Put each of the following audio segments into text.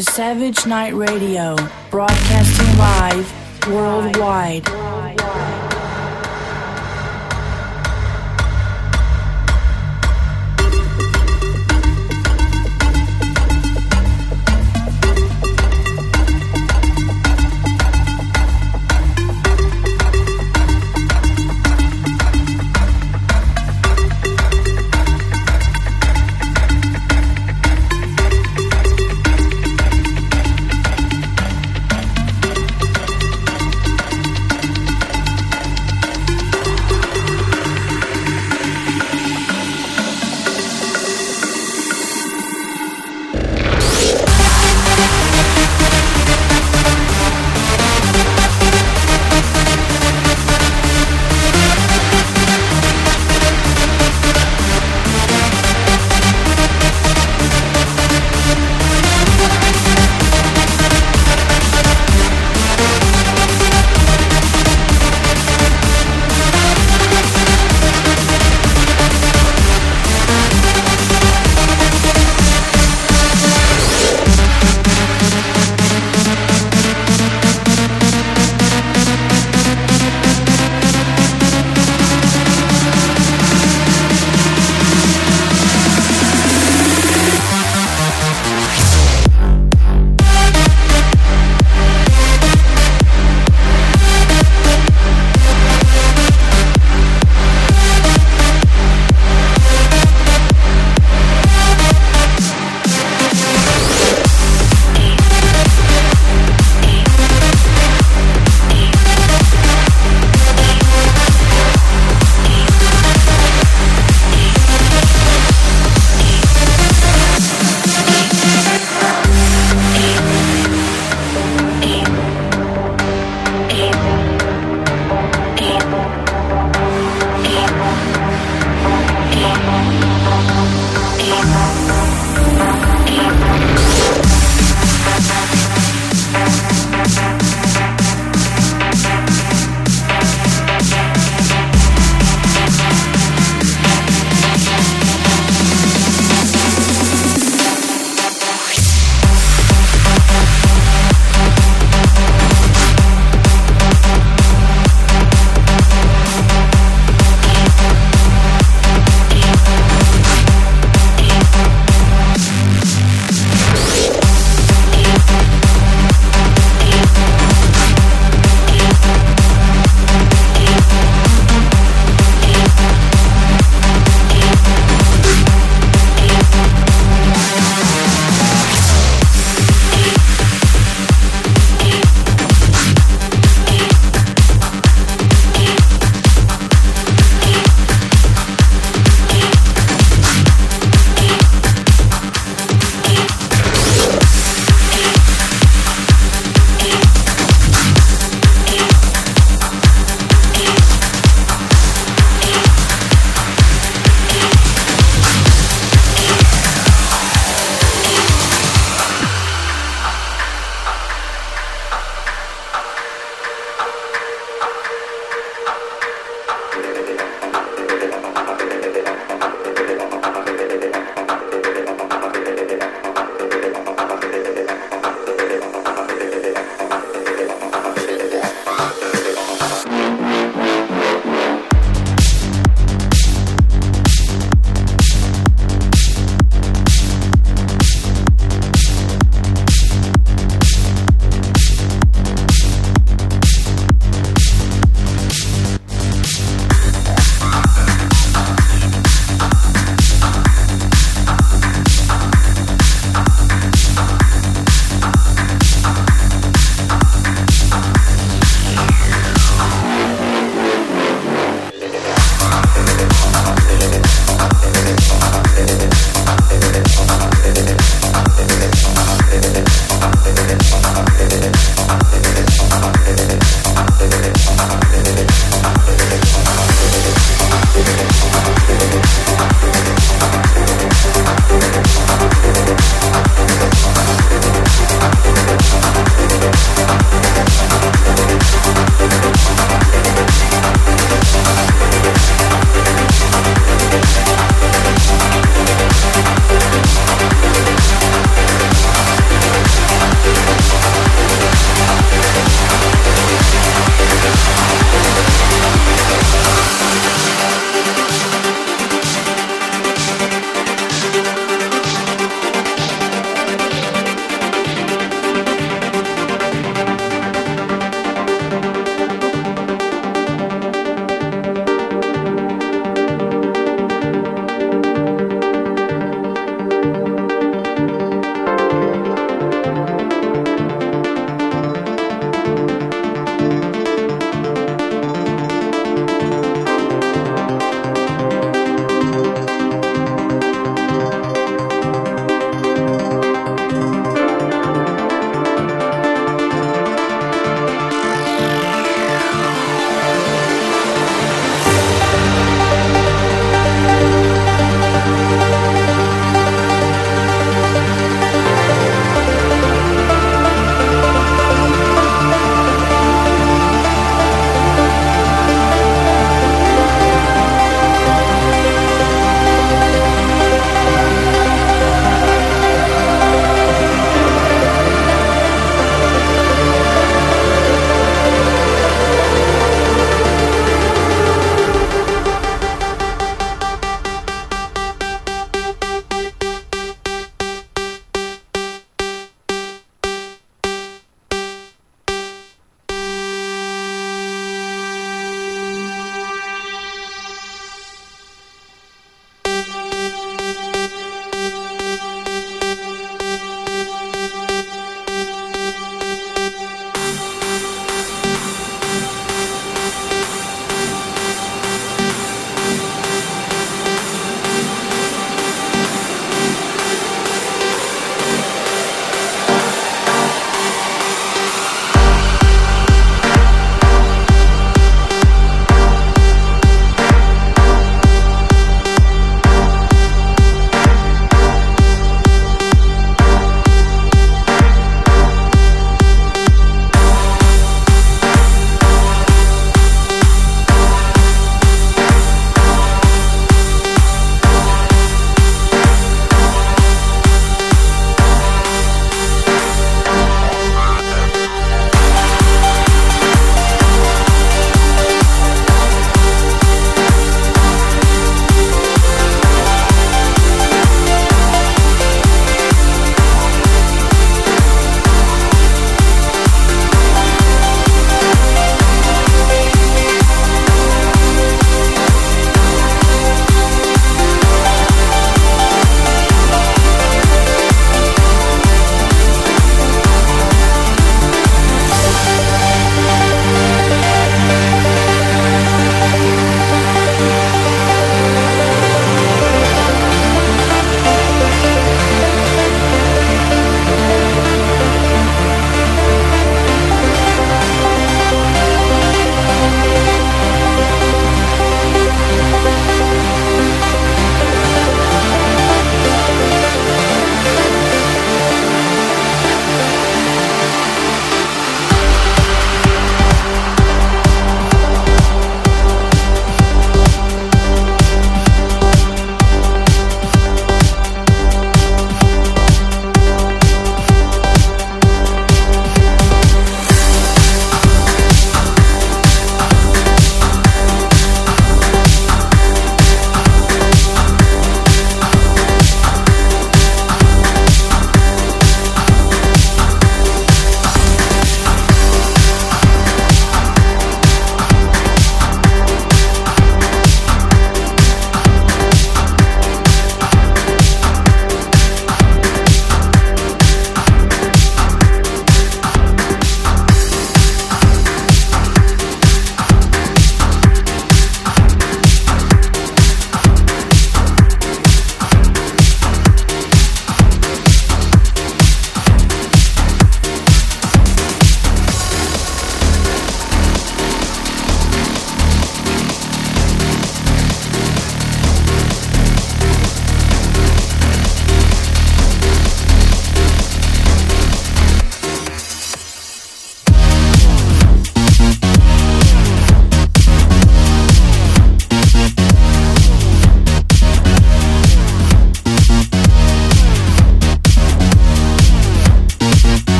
to Savage Night Radio, broadcasting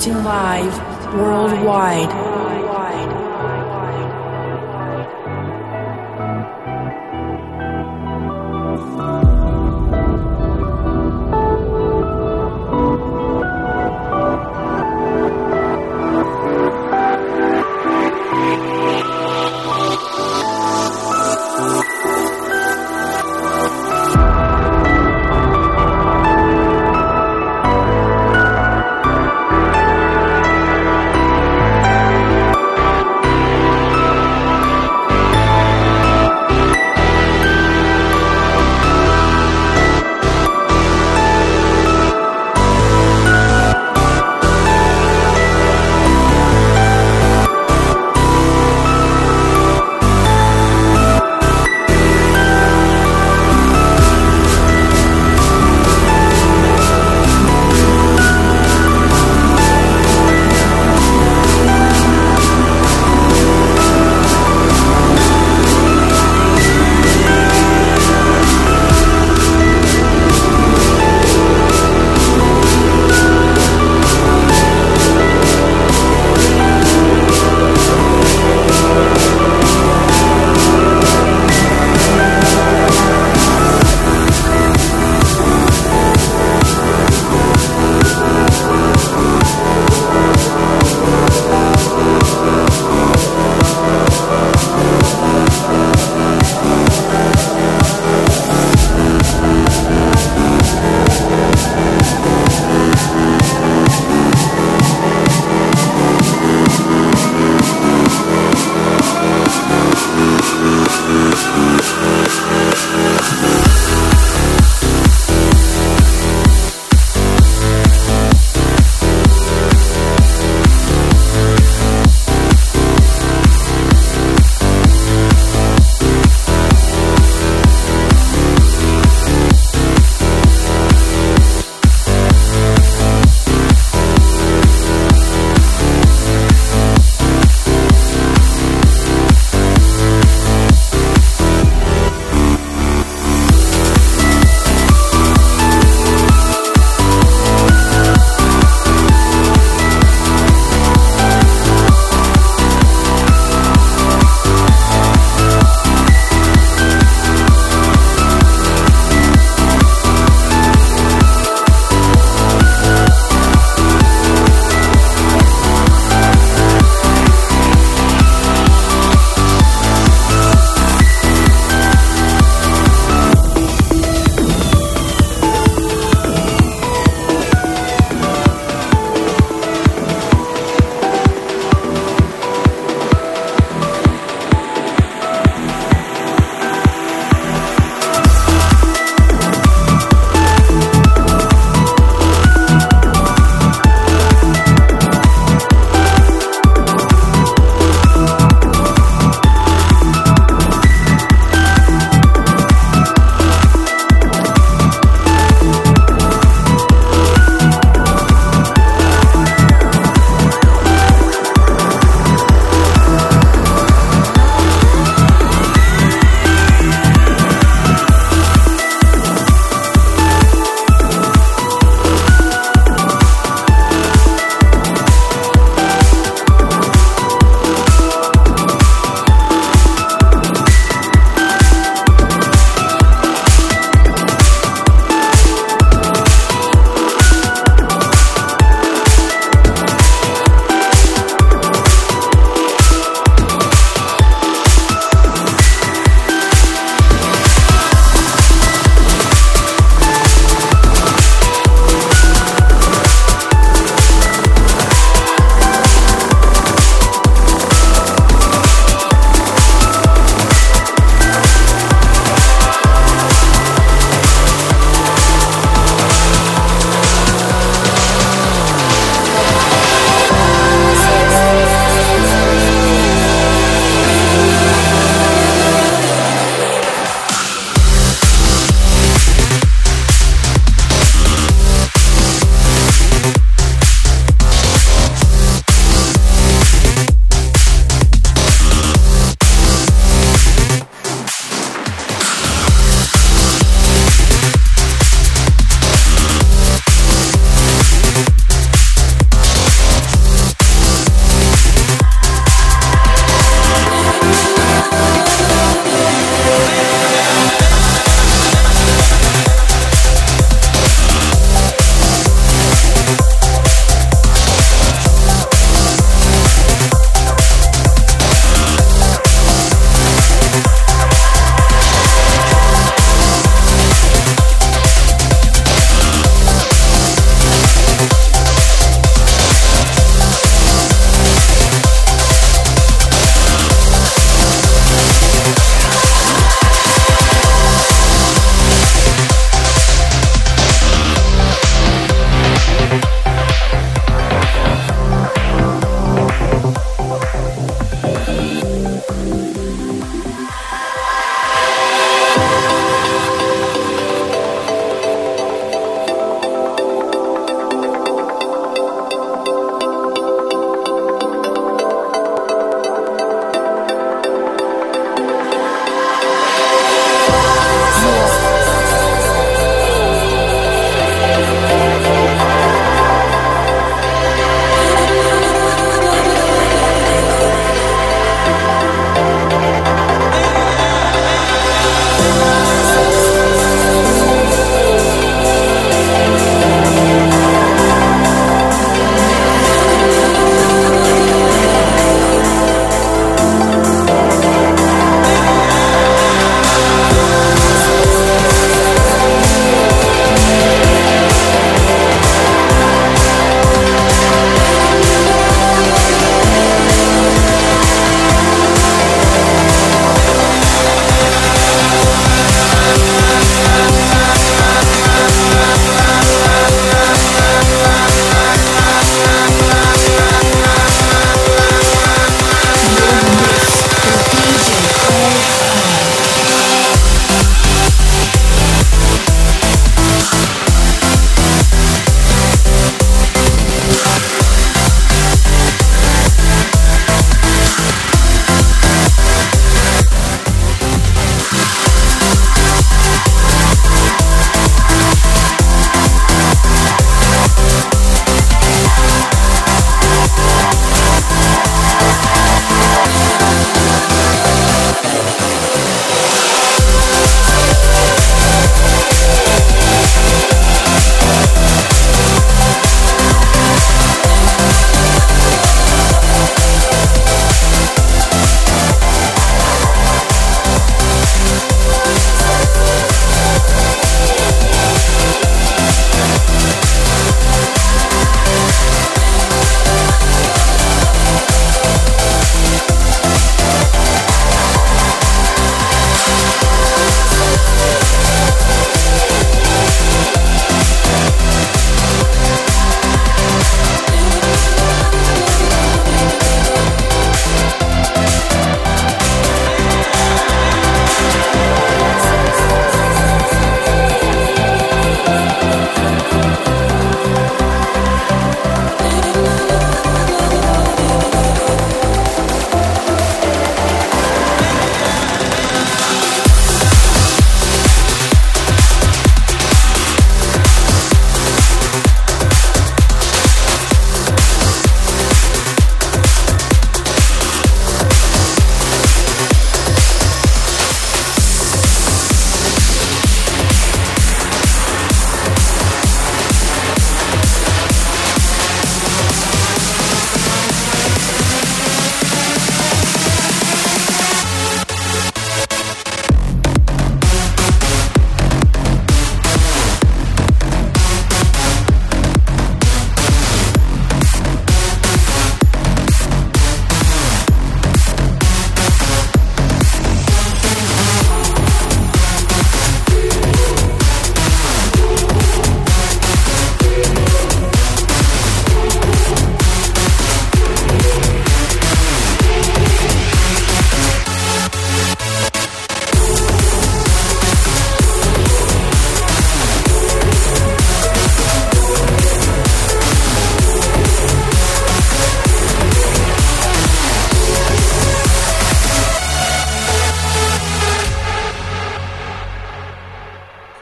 进化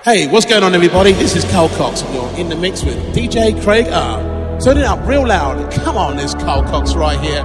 Hey, what's going on, everybody? This is Carl Cox, and you're in the mix with DJ Craig R. Turn it up real loud. Come on, there's Carl Cox right here.